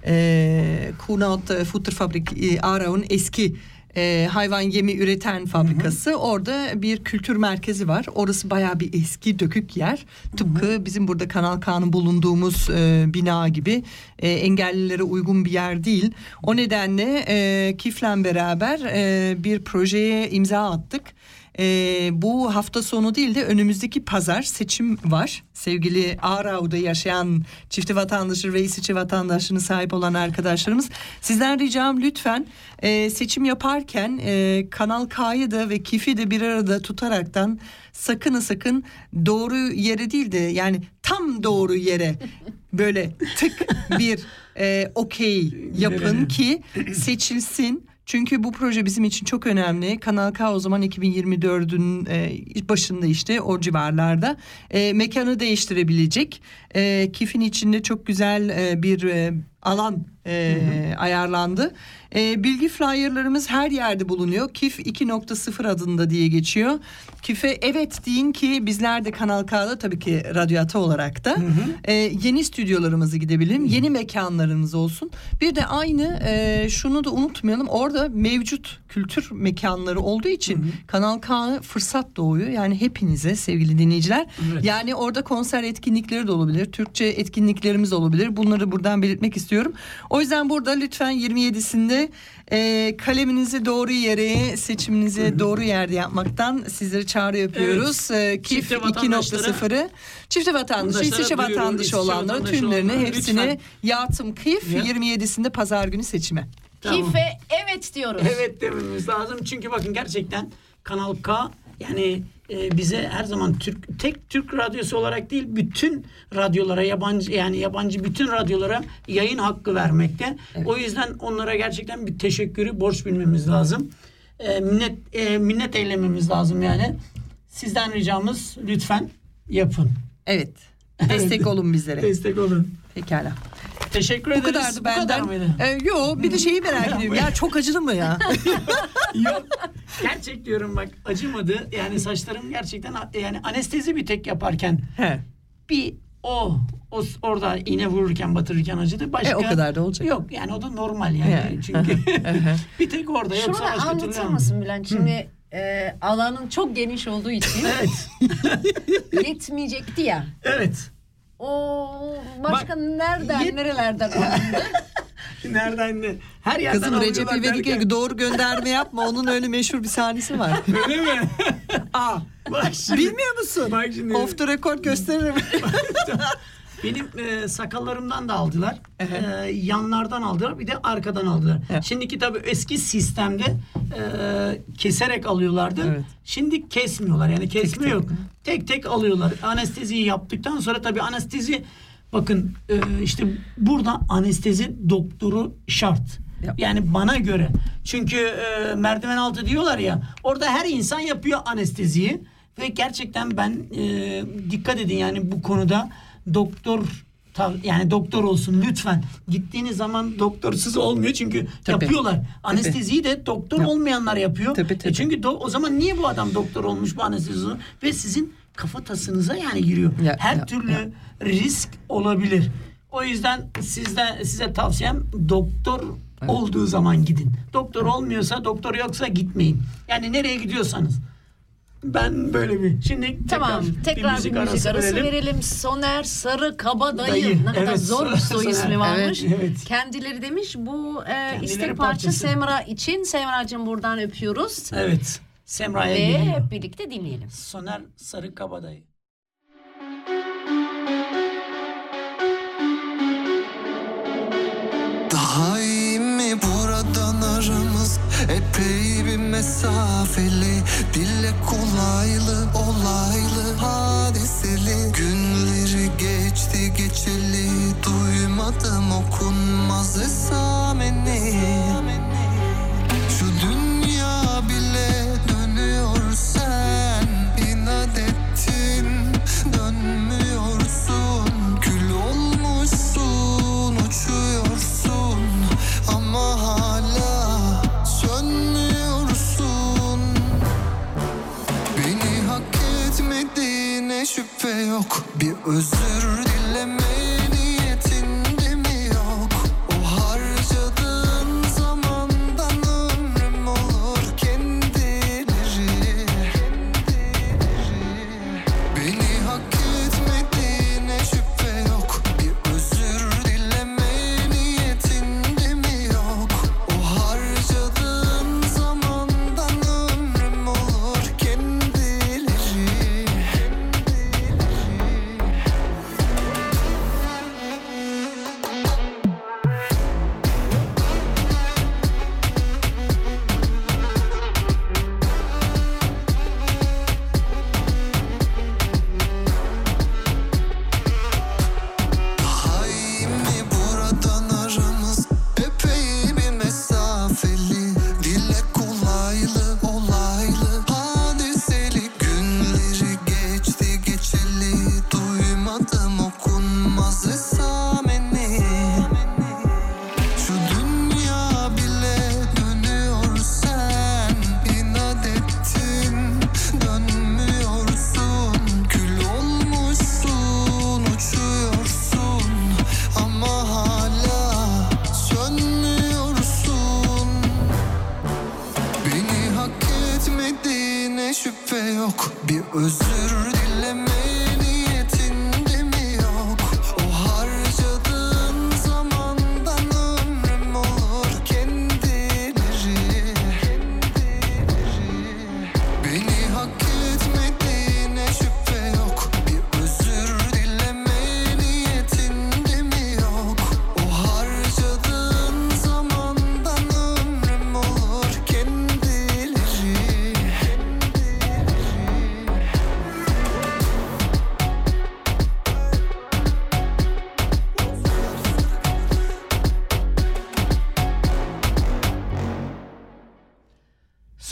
e, Kuhnaut e, Futterfabrik e, Ağrau'nun eski e, hayvan yemi üreten fabrikası. Orada bir kültür merkezi var. Orası bayağı bir eski dökük yer. Tıpkı bizim burada Kanal K'nın bulunduğumuz e, bina gibi e, engellilere uygun bir yer değil. O nedenle e, KİF'le beraber e, bir projeye imza attık. Ee, bu hafta sonu değil de önümüzdeki pazar seçim var. Sevgili Ağrau'da yaşayan çifti vatandaşı ve İsviçre vatandaşlığına sahip olan arkadaşlarımız. Sizden ricam lütfen e, seçim yaparken e, Kanal K'yı da ve KİF'i de bir arada tutaraktan sakın sakın doğru yere değil de yani tam doğru yere (laughs) böyle tık bir e, okey yapın ki seçilsin. Çünkü bu proje bizim için çok önemli. Kanal K o zaman 2024'ün e, başında işte o civarlarda e, mekanı değiştirebilecek. E, Kif'in içinde çok güzel e, bir e, alan e, ayarlandı. E, bilgi flyerlarımız her yerde bulunuyor. Kif 2.0 adında diye geçiyor. Kif'e evet deyin ki bizler de Kanal K'da tabii ki radyata olarak da e, yeni stüdyolarımızı gidebilelim. Yeni mekanlarımız olsun. Bir de aynı e, şunu da unutmayalım. Orada mevcut kültür mekanları olduğu için Kanal K fırsat doğuyor. Yani hepinize sevgili dinleyiciler. Evet. Yani orada konser etkinlikleri de olabilir. Türkçe etkinliklerimiz olabilir. Bunları buradan belirtmek istiyorum. O yüzden burada lütfen 27'sinde e, kaleminizi doğru yere, seçiminizi doğru yerde yapmaktan sizleri çağrı yapıyoruz. E, KİF Çifte vatandaşlara- 2.0'ı çifte vatandaşı, İsviçre duyurun, vatandaşı olanlara tümlerini hepsini lütfen. yatım KİF Ya. 27'sinde pazar günü seçime. Tamam. Kife evet diyoruz. Evet dememiz lazım. Çünkü bakın gerçekten Kanal K yani e, bize her zaman Türk tek Türk radyosu olarak değil bütün radyolara yabancı yani yabancı bütün radyolara yayın hakkı vermekte. O yüzden onlara gerçekten bir teşekkürü borç bilmemiz lazım. E, minnet e, minnet eylememiz lazım yani. Sizden ricamız lütfen yapın. Evet. Destek olun bizlere. Destek olun. Pekala. Teşekkür Bu ederiz. kadardı Bu benden. kadar mıydı? Ee, yo bir de şeyi merak (laughs) ediyorum. Ya çok acıdı mı ya? (laughs) Yok. Gerçek diyorum bak acımadı. Yani saçlarım gerçekten yani anestezi bir tek yaparken He. bir o, o orada iğne vururken batırırken acıdı. Başka E, o kadar da olacak. Yok yani o da normal yani. Yani. Çünkü (laughs) bir tek orada Şunu yoksa da başka türlü anlatır anlamam. mısın Bülent? Şimdi e, alanın çok geniş olduğu için Evet. yetmeyecekti ya. Evet. O başka Bak, nereden yet- nerelerden alındı? (laughs) Nereden ne? Her yerden Kızım Recep alıyorlar İvedik derken- doğru gönderme yapma. Onun öyle meşhur bir sahnesi var. (laughs) Öyle mi? Aa, Bak şimdi. bilmiyor musun? Bak şimdi. Off the record gösteririm. (laughs) Benim e, sakallarımdan da aldılar. E, yanlardan aldılar. Bir de arkadan aldılar. Evet. Şimdiki tabii eski sistemde e, keserek alıyorlardı. Evet. Şimdi kesmiyorlar. Yani kesme tek. yok. Tek tek alıyorlar. Anesteziyi yaptıktan sonra tabii anestezi bakın e, işte burada anestezi doktoru şart. Yani bana göre. Çünkü e, merdiven altı diyorlar ya. Orada her insan yapıyor anesteziyi. Ve gerçekten ben e, dikkat edin yani bu konuda doktor yani doktor olsun lütfen. Gittiğiniz zaman doktorsuz olmuyor çünkü Tabii. yapıyorlar. Anesteziyi de doktor Yap. olmayanlar yapıyor. Tabii, E tabii. çünkü do- o zaman niye bu adam doktor olmuş bu anestezi ve sizin kafatasınıza yani giriyor. Ya, Her ya, türlü ya. risk olabilir. O yüzden sizden size tavsiyem doktor olduğu zaman gidin. Doktor olmuyorsa, doktor yoksa gitmeyin. Yani nereye gidiyorsanız. Ben böyle bir. Şimdi tamam. Tekrar bir müzik, arası, verelim. verelim. Soner Sarı Kabadayı. Dayı, Ne kadar evet, zor bir soy ismi varmış. Evet, evet. Kendileri demiş bu e, istek parça parçası. Semra için. Semra'cığım buradan öpüyoruz. Evet. Semra'ya Ve geliyor. hep birlikte dinleyelim. Soner Sarı Kabadayı. Daha Daha iyi mi buradan aramız Epey bir mesafeli Dille kolaylı olaylı hadiseli. Günleri geçti geçeli Duymadım okunmaz esameni. Şu dünya yok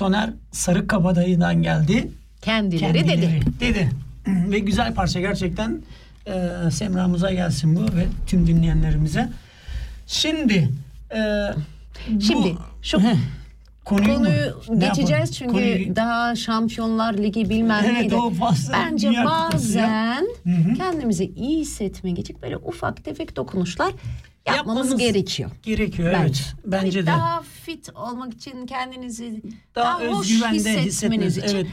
Soner Sarıkabadayı'dan geldi. Kendileri, Kendileri dedi. Dedi. ve güzel parça gerçekten e, Semra'mıza gelsin bu ve tüm dinleyenlerimize. Şimdi e, bu- Şimdi şu Heh, konuyu, mu? Konuyu Ne geçeceğiz çünkü Konuyu- daha Şampiyonlar Ligi bilmem Evet, neydi. Bence ya. bazen kendimizi iyi hissetmek için böyle ufak tefek dokunuşlar yapmamız, Yapmamız gerekiyor. gerekiyor Bence. evet. Bence Hani de. Daha fit olmak için kendinizi Daha daha, hoş özgüvende hissetmeniz hissetmeniz, için. evet.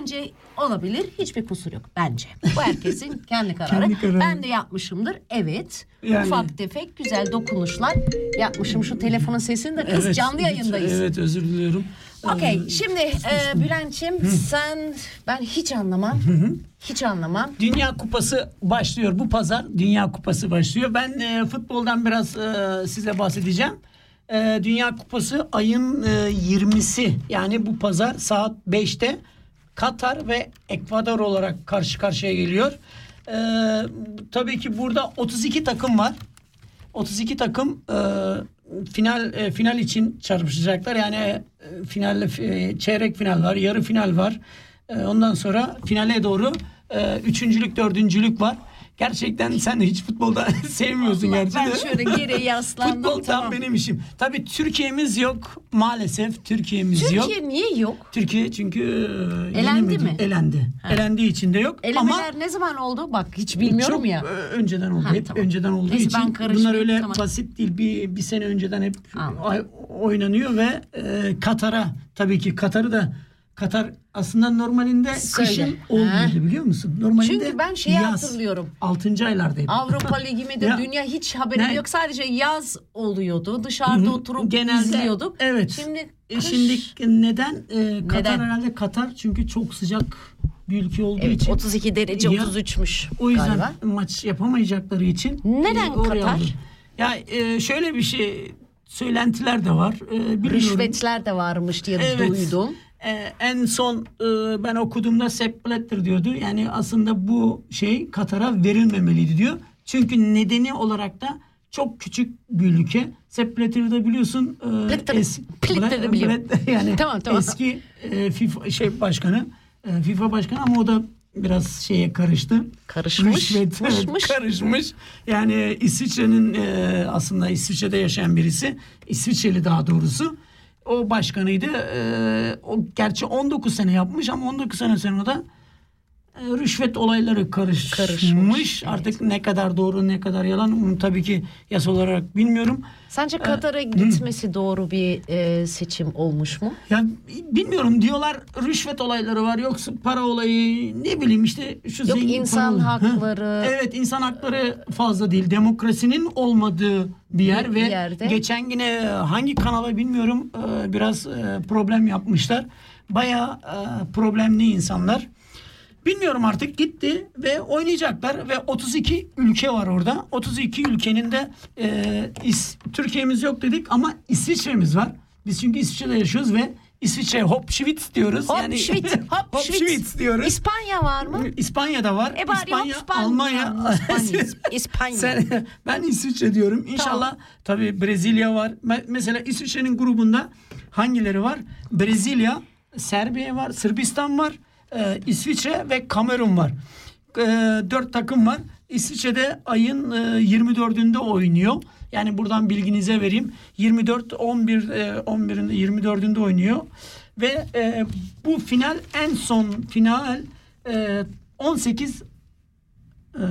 Bence olabilir. Hiçbir kusur yok bence. Bu herkesin (laughs) kendi kararı. Kendi kararı. Ben de yapmışımdır. Evet. Yani- Ufak tefek güzel dokunuşlar yapmışım. Şu telefonun sesini de kız Evet, canlı yayındayız. Evet özür diliyorum. Okey Ee, şimdi e, Bülent'ciğim sen ben hiç anlamam. Hiç anlamam. Dünya Kupası başlıyor bu pazar. Dünya Kupası başlıyor. Ben e, futboldan biraz e, size bahsedeceğim. E, Dünya Kupası ayın e, 20'si yani bu pazar saat 5'te Katar ve Ekvador olarak karşı karşıya geliyor. E, tabii ki burada 32 takım var. 32 takım e, final e, final için çarpışacaklar. Yani e, finalle e, çeyrek final var, yarı final var. E, ondan sonra finale doğru e, üçüncülük, dördüncülük var. Gerçekten sen hiç futbolda (laughs) sevmiyorsun gerçi ben de. şöyle geri (laughs) yaslandım. Futbol tam tamam. benim işim. Tabii Türkiye'miz yok maalesef. Türkiye'miz yok. Türkiye niye yok? Türkiye çünkü e, Elendi mi? Elendi. Elendiği için de yok. Ama Elemeler ne zaman oldu? Bak hiç bilmiyorum çok ya. e, önceden oldu. Ha, hep tamam. önceden olduğu Neyse, için ben bunlar öyle tamam. basit değil. Bir bir sene önceden hep Anladım. oynanıyor ve e, Katar'a tabii ki Katar'ı da Katar aslında normalinde Söyle. kışın olmuyordu biliyor musun? Normalinde Çünkü ben şeyi yaz, hatırlıyorum. 6. aylardaydı. Avrupa (laughs) Ligi mi de Ya. dünya hiç haberim Ne? yok. Sadece yaz oluyordu. Dışarıda oturup Genelde, izliyorduk. evet. Şimdi E, kış, Şimdi neden? E, Katar Neden? herhalde Katar çünkü çok sıcak bir ülke olduğu evet, için. 32 derece Ya, 33'müş O yüzden galiba. maç yapamayacakları için Neden oraya Katar? aldı. Ya e, şöyle bir şey söylentiler de var. E, bilmiyorum. Rüşvetler de varmış diye Evet. duydum. E, en son e, ben okuduğumda Sepp Blatter diyordu. Yani aslında bu şey Katar'a verilmemeliydi diyor. Çünkü nedeni olarak da çok küçük bir ülke. Sepp Blatter'ı da biliyorsun. E, Blatter- es- Blatter'ı Bla- biliyorum. Blatter- yani (laughs) Tamam, tamam. eski e, FIFA şey başkanı, e, FIFA başkanı ama o da biraz şeye karıştı. Karışmış, Rüşvet, mış, evet, mış. karışmış. Yani İsviçre'nin e, aslında İsviçre'de yaşayan birisi. İsviçreli daha doğrusu. O başkanıydı. E, o gerçi 19 sene yapmış ama 19 sene sonra da rüşvet olayları karışmış. Karışmış, evet. Artık ne kadar doğru ne kadar yalan onu tabii ki yasa olarak bilmiyorum. Sence Katar'a gitmesi doğru bir e, seçim olmuş mu? Ya bilmiyorum diyorlar rüşvet olayları var yoksa para olayı ne bileyim işte şu Yok, zengin insan paralı- hakları. Hı. Evet insan hakları fazla değil. Demokrasinin olmadığı bir yer Bir ve yerde. geçen yine hangi kanala bilmiyorum e, biraz e, problem yapmışlar. Bayağı e, problemli insanlar. Bilmiyorum artık gitti ve oynayacaklar ve 32 ülke var orada. 32 ülkenin de e, İs- Türkiye'miz yok dedik ama İsviçre'miz var. Biz çünkü İsviçre'de yaşıyoruz ve İsviçre Hopşvitz diyoruz. Hop yani şvit, (laughs) hop Hopşvitz şvit. diyoruz. İspanya var mı? İspanya'da var. E bari İspanya, hop İspanya. Almanya. İspanya. (laughs) İspanya. Sen, ben İsviçre diyorum. İnşallah tabii Brezilya var. Me- Mesela İsviçre'nin grubunda hangileri var? Brezilya, Serbiya var, Sırbistan var, e, İsviçre ve Kamerun var. E, dört takım var. İsviçre'de ayın e, 24'ünde oynuyor. Yani buradan bilginize vereyim. 24 11 e, 11'inde 24'ünde oynuyor ve e, bu final en son final e, 18 e,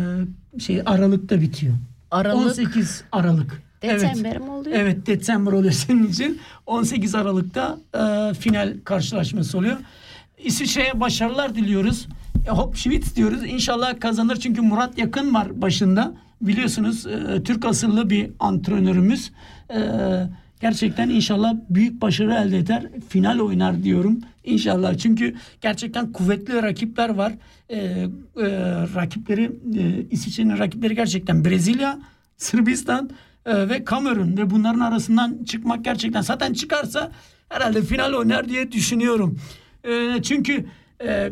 şey Aralık'ta bitiyor. Aralık. 18 Aralık. December evet. mi oluyor? Evet, December oluyor senin için. 18 Aralık'ta e, final karşılaşması oluyor. İsviçre'ye başarılar diliyoruz. E, hop Schwitz diyoruz. İnşallah kazanır çünkü Murat Yakın var başında. Biliyorsunuz e, Türk asıllı bir antrenörümüz. E, gerçekten inşallah büyük başarı elde eder. Final oynar diyorum. İnşallah. Çünkü gerçekten kuvvetli rakipler var. E, e, rakipleri e, İsviçre'nin rakipleri gerçekten Brezilya, Sırbistan e, ve Kamerun ve bunların arasından çıkmak gerçekten zaten çıkarsa herhalde final oynar diye düşünüyorum. E, çünkü e,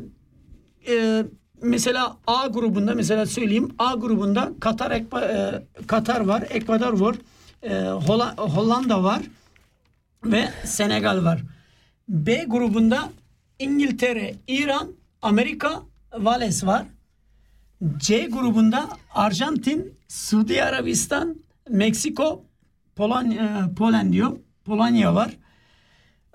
e, mesela A grubunda mesela söyleyeyim A grubunda Katar Ekva- e, Katar var, Ekvador var, e, Holla- Hollanda var ve Senegal var. B grubunda İngiltere, İran, Amerika, Vales var. C grubunda Arjantin, Suudi Arabistan, Meksiko, Polonya, Polen diyor. Polonya var.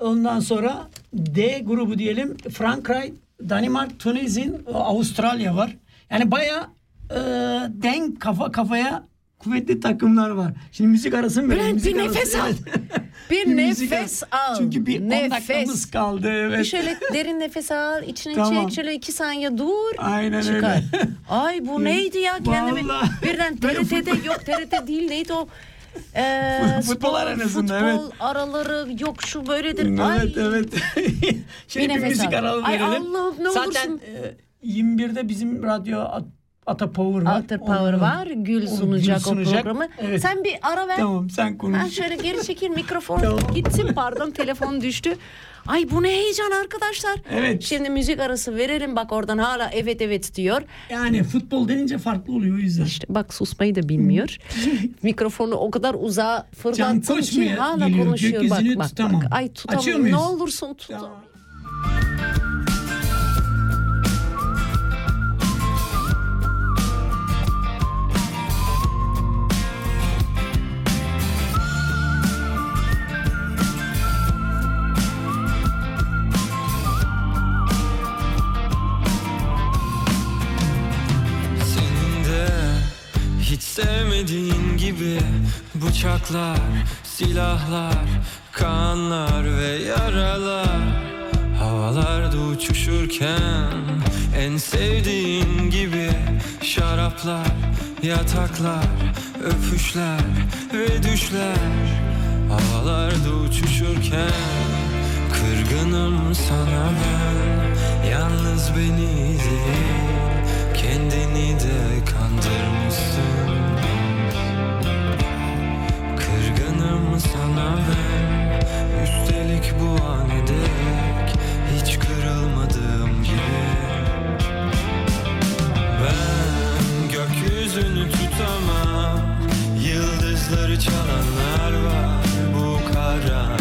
Ondan sonra D grubu diyelim Frankrike, Danimark, Tunizin, Avustralya var. Yani baya denk kafa kafaya kuvvetli takımlar var. Şimdi müzik arası mı? Bülent, bir nefes arası, al. (laughs) Bir (laughs) nefes al. Çünkü bir 10 Nefes. dakikamız kaldı. Evet. Bir şöyle (laughs) derin nefes al, içine Tamam. çek, şöyle iki saniye dur. Aynen çıkar. öyle. Ay bu neydi ya kendimi Vallahi. birden TRT'de yok TRT değil neydi o? Ee, Futbol spor, arenasında, futbol evet. araları yok şu böyledir. Ay, Evet evet. (laughs) Şimdi Bir bir, müzik al. aralı Ay verelim. Allah'ım, ne Zaten olursun. e, 21'de bizim radyo At- Ata Power var. Alter Power Onu- var. Gül sunacak, o sunacak. programı. Evet. Sen bir ara ver. Tamam sen konuş. Ben şöyle geri çekil mikrofon Tamam. gitsin pardon telefon düştü. Ay bu ne heyecan arkadaşlar. Evet. Şimdi müzik arası verelim bak oradan hala evet evet diyor. Yani futbol denince farklı oluyor o yüzden. İşte bak susmayı da bilmiyor. (laughs) Mikrofonu o kadar uzağa fırlattım ki hala geliyor. konuşuyor. Bak Gökyüzünü bak tutamam. bak. Ay tutamam. Açıyor Ne muyuz? olursun tutamam. Tamam. Bıçaklar, silahlar, kanlar ve yaralar. Havalarda uçuşurken en sevdiğin gibi şaraplar, yataklar, öpüşler ve düşler. Havalarda uçuşurken kırgınım sana ben. Yalnız beni değil kendini de kandırmışsın bana ben Üstelik bu an dek Hiç kırılmadığım gibi Ben gökyüzünü tutamam Yıldızları çalanlar var bu karanlığın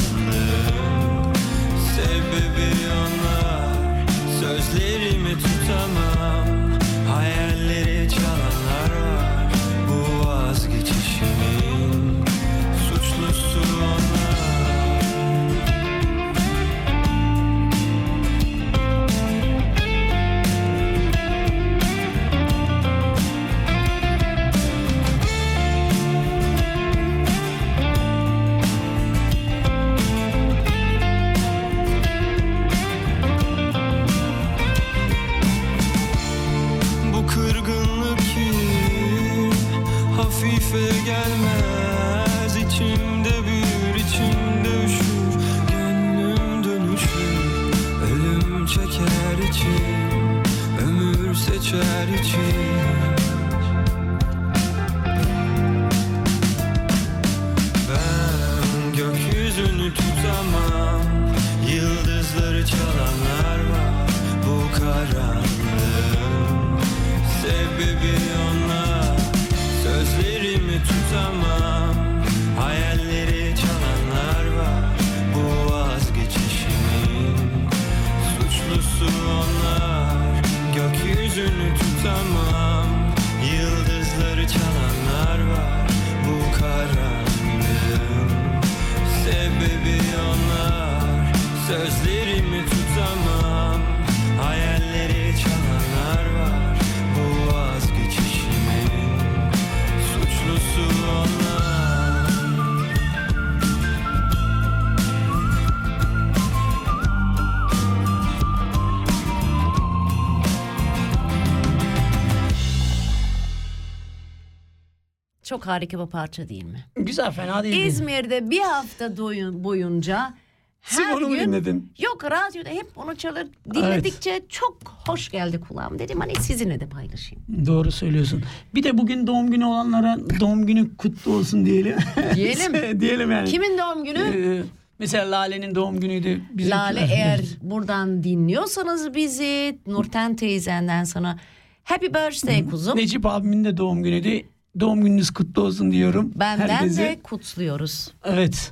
harika bir parça değil mi? Güzel fena değil. İzmir'de bir hafta doyun- boyunca her Sırf onu gün dinledin? yok radyoda hep onu çalır dinledikçe çok hoş geldi kulağım dedim hani sizinle de paylaşayım. Doğru söylüyorsun. Bir de bugün doğum günü olanlara doğum günü kutlu olsun diyelim. (laughs) Diyelim. (laughs) diyelim yani. Kimin doğum günü? Ee, mesela Lale'nin doğum günüydü. Bizimkiler- Lale (laughs) eğer buradan dinliyorsanız bizi Nurten teyzenden sana happy birthday kuzum. Necip abimin de doğum günüydü. Doğum gününüz kutlu olsun diyorum. Benden herkese. de kutluyoruz. Evet.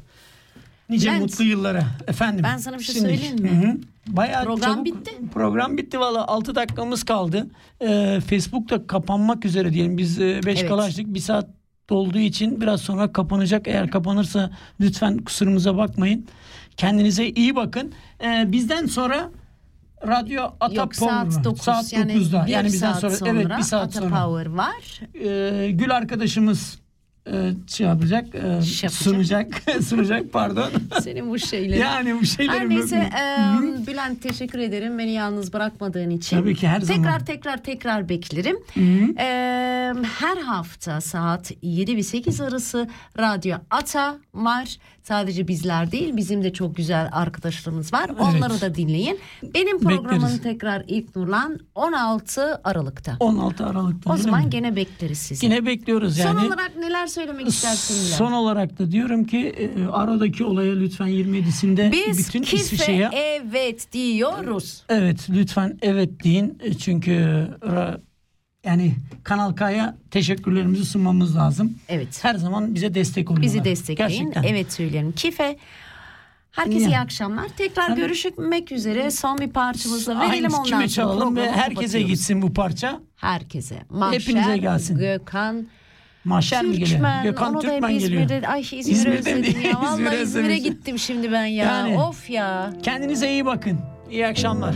Nice Bülent, mutlu yıllara efendim. ben sana bir şey Şimdi- söyleyeyim mi? Hı hı. Bayağı Program çabuk- bitti. Program bitti valla 6 dakikamız kaldı. Ee, Facebook da kapanmak üzere diyelim. Biz 5 Evet. kala açtık. Bir saat dolduğu için biraz sonra kapanacak. Eğer kapanırsa lütfen kusurumuza bakmayın. Kendinize iyi bakın. Ee, bizden sonra Radyo Ata Yok Power saat 9 saat yani 9'da. bir yani bizden saat sonra, sonra, evet bir saat Ata sonra. Power var. Ee, Gül arkadaşımız e, şey yapacak, e, yapacak. sunacak, (laughs) sunacak pardon. Senin bu şeyleri. yani bu şeyleri Her neyse e, Bülent teşekkür ederim beni yalnız bırakmadığın için. Tabii ki her tekrar, zaman. Tekrar tekrar tekrar beklerim. E, her hafta saat 7 ve 8 arası Radyo Ata var. Sadece bizler değil bizim de çok güzel arkadaşlarımız var. Onları da dinleyin. Benim programım Bekleriz. tekrar ilk Nurlan 16 Aralık'ta. 16 Aralık'ta. O zaman mi? gene bekleriz sizi. Yine bekliyoruz yani. Son olarak neler söylemek istersin Bülent? Son olarak da diyorum ki e, aradaki olaya lütfen 27'sinde Biz bütün İsviçre'ye evet diyoruz. evet lütfen evet deyin E, çünkü yani Kanal K'ya teşekkürlerimizi sunmamız lazım. Evet. Her zaman bize destek oluyorlar. Bizi destekleyin. Gerçekten. Evet söyleyelim. Kife. Herkese Yani. iyi akşamlar. Tekrar Hani- görüşmek üzere. Son bir parçamızla verelim ondan kime çalalım ve herkese gitsin bu parça. Herkese. Mahşer, Hepinize gelsin. Gökhan, Mahşer mi geliyor? Gökhan onu da hep Türkmen geliyor. İzmir'de. Ay İzmir'i İzmir'de özledim değil, ya. (laughs) Vallahi İzmir'e gittim şimdi ben ya. Yani. Of ya. Kendinize iyi bakın. İyi akşamlar.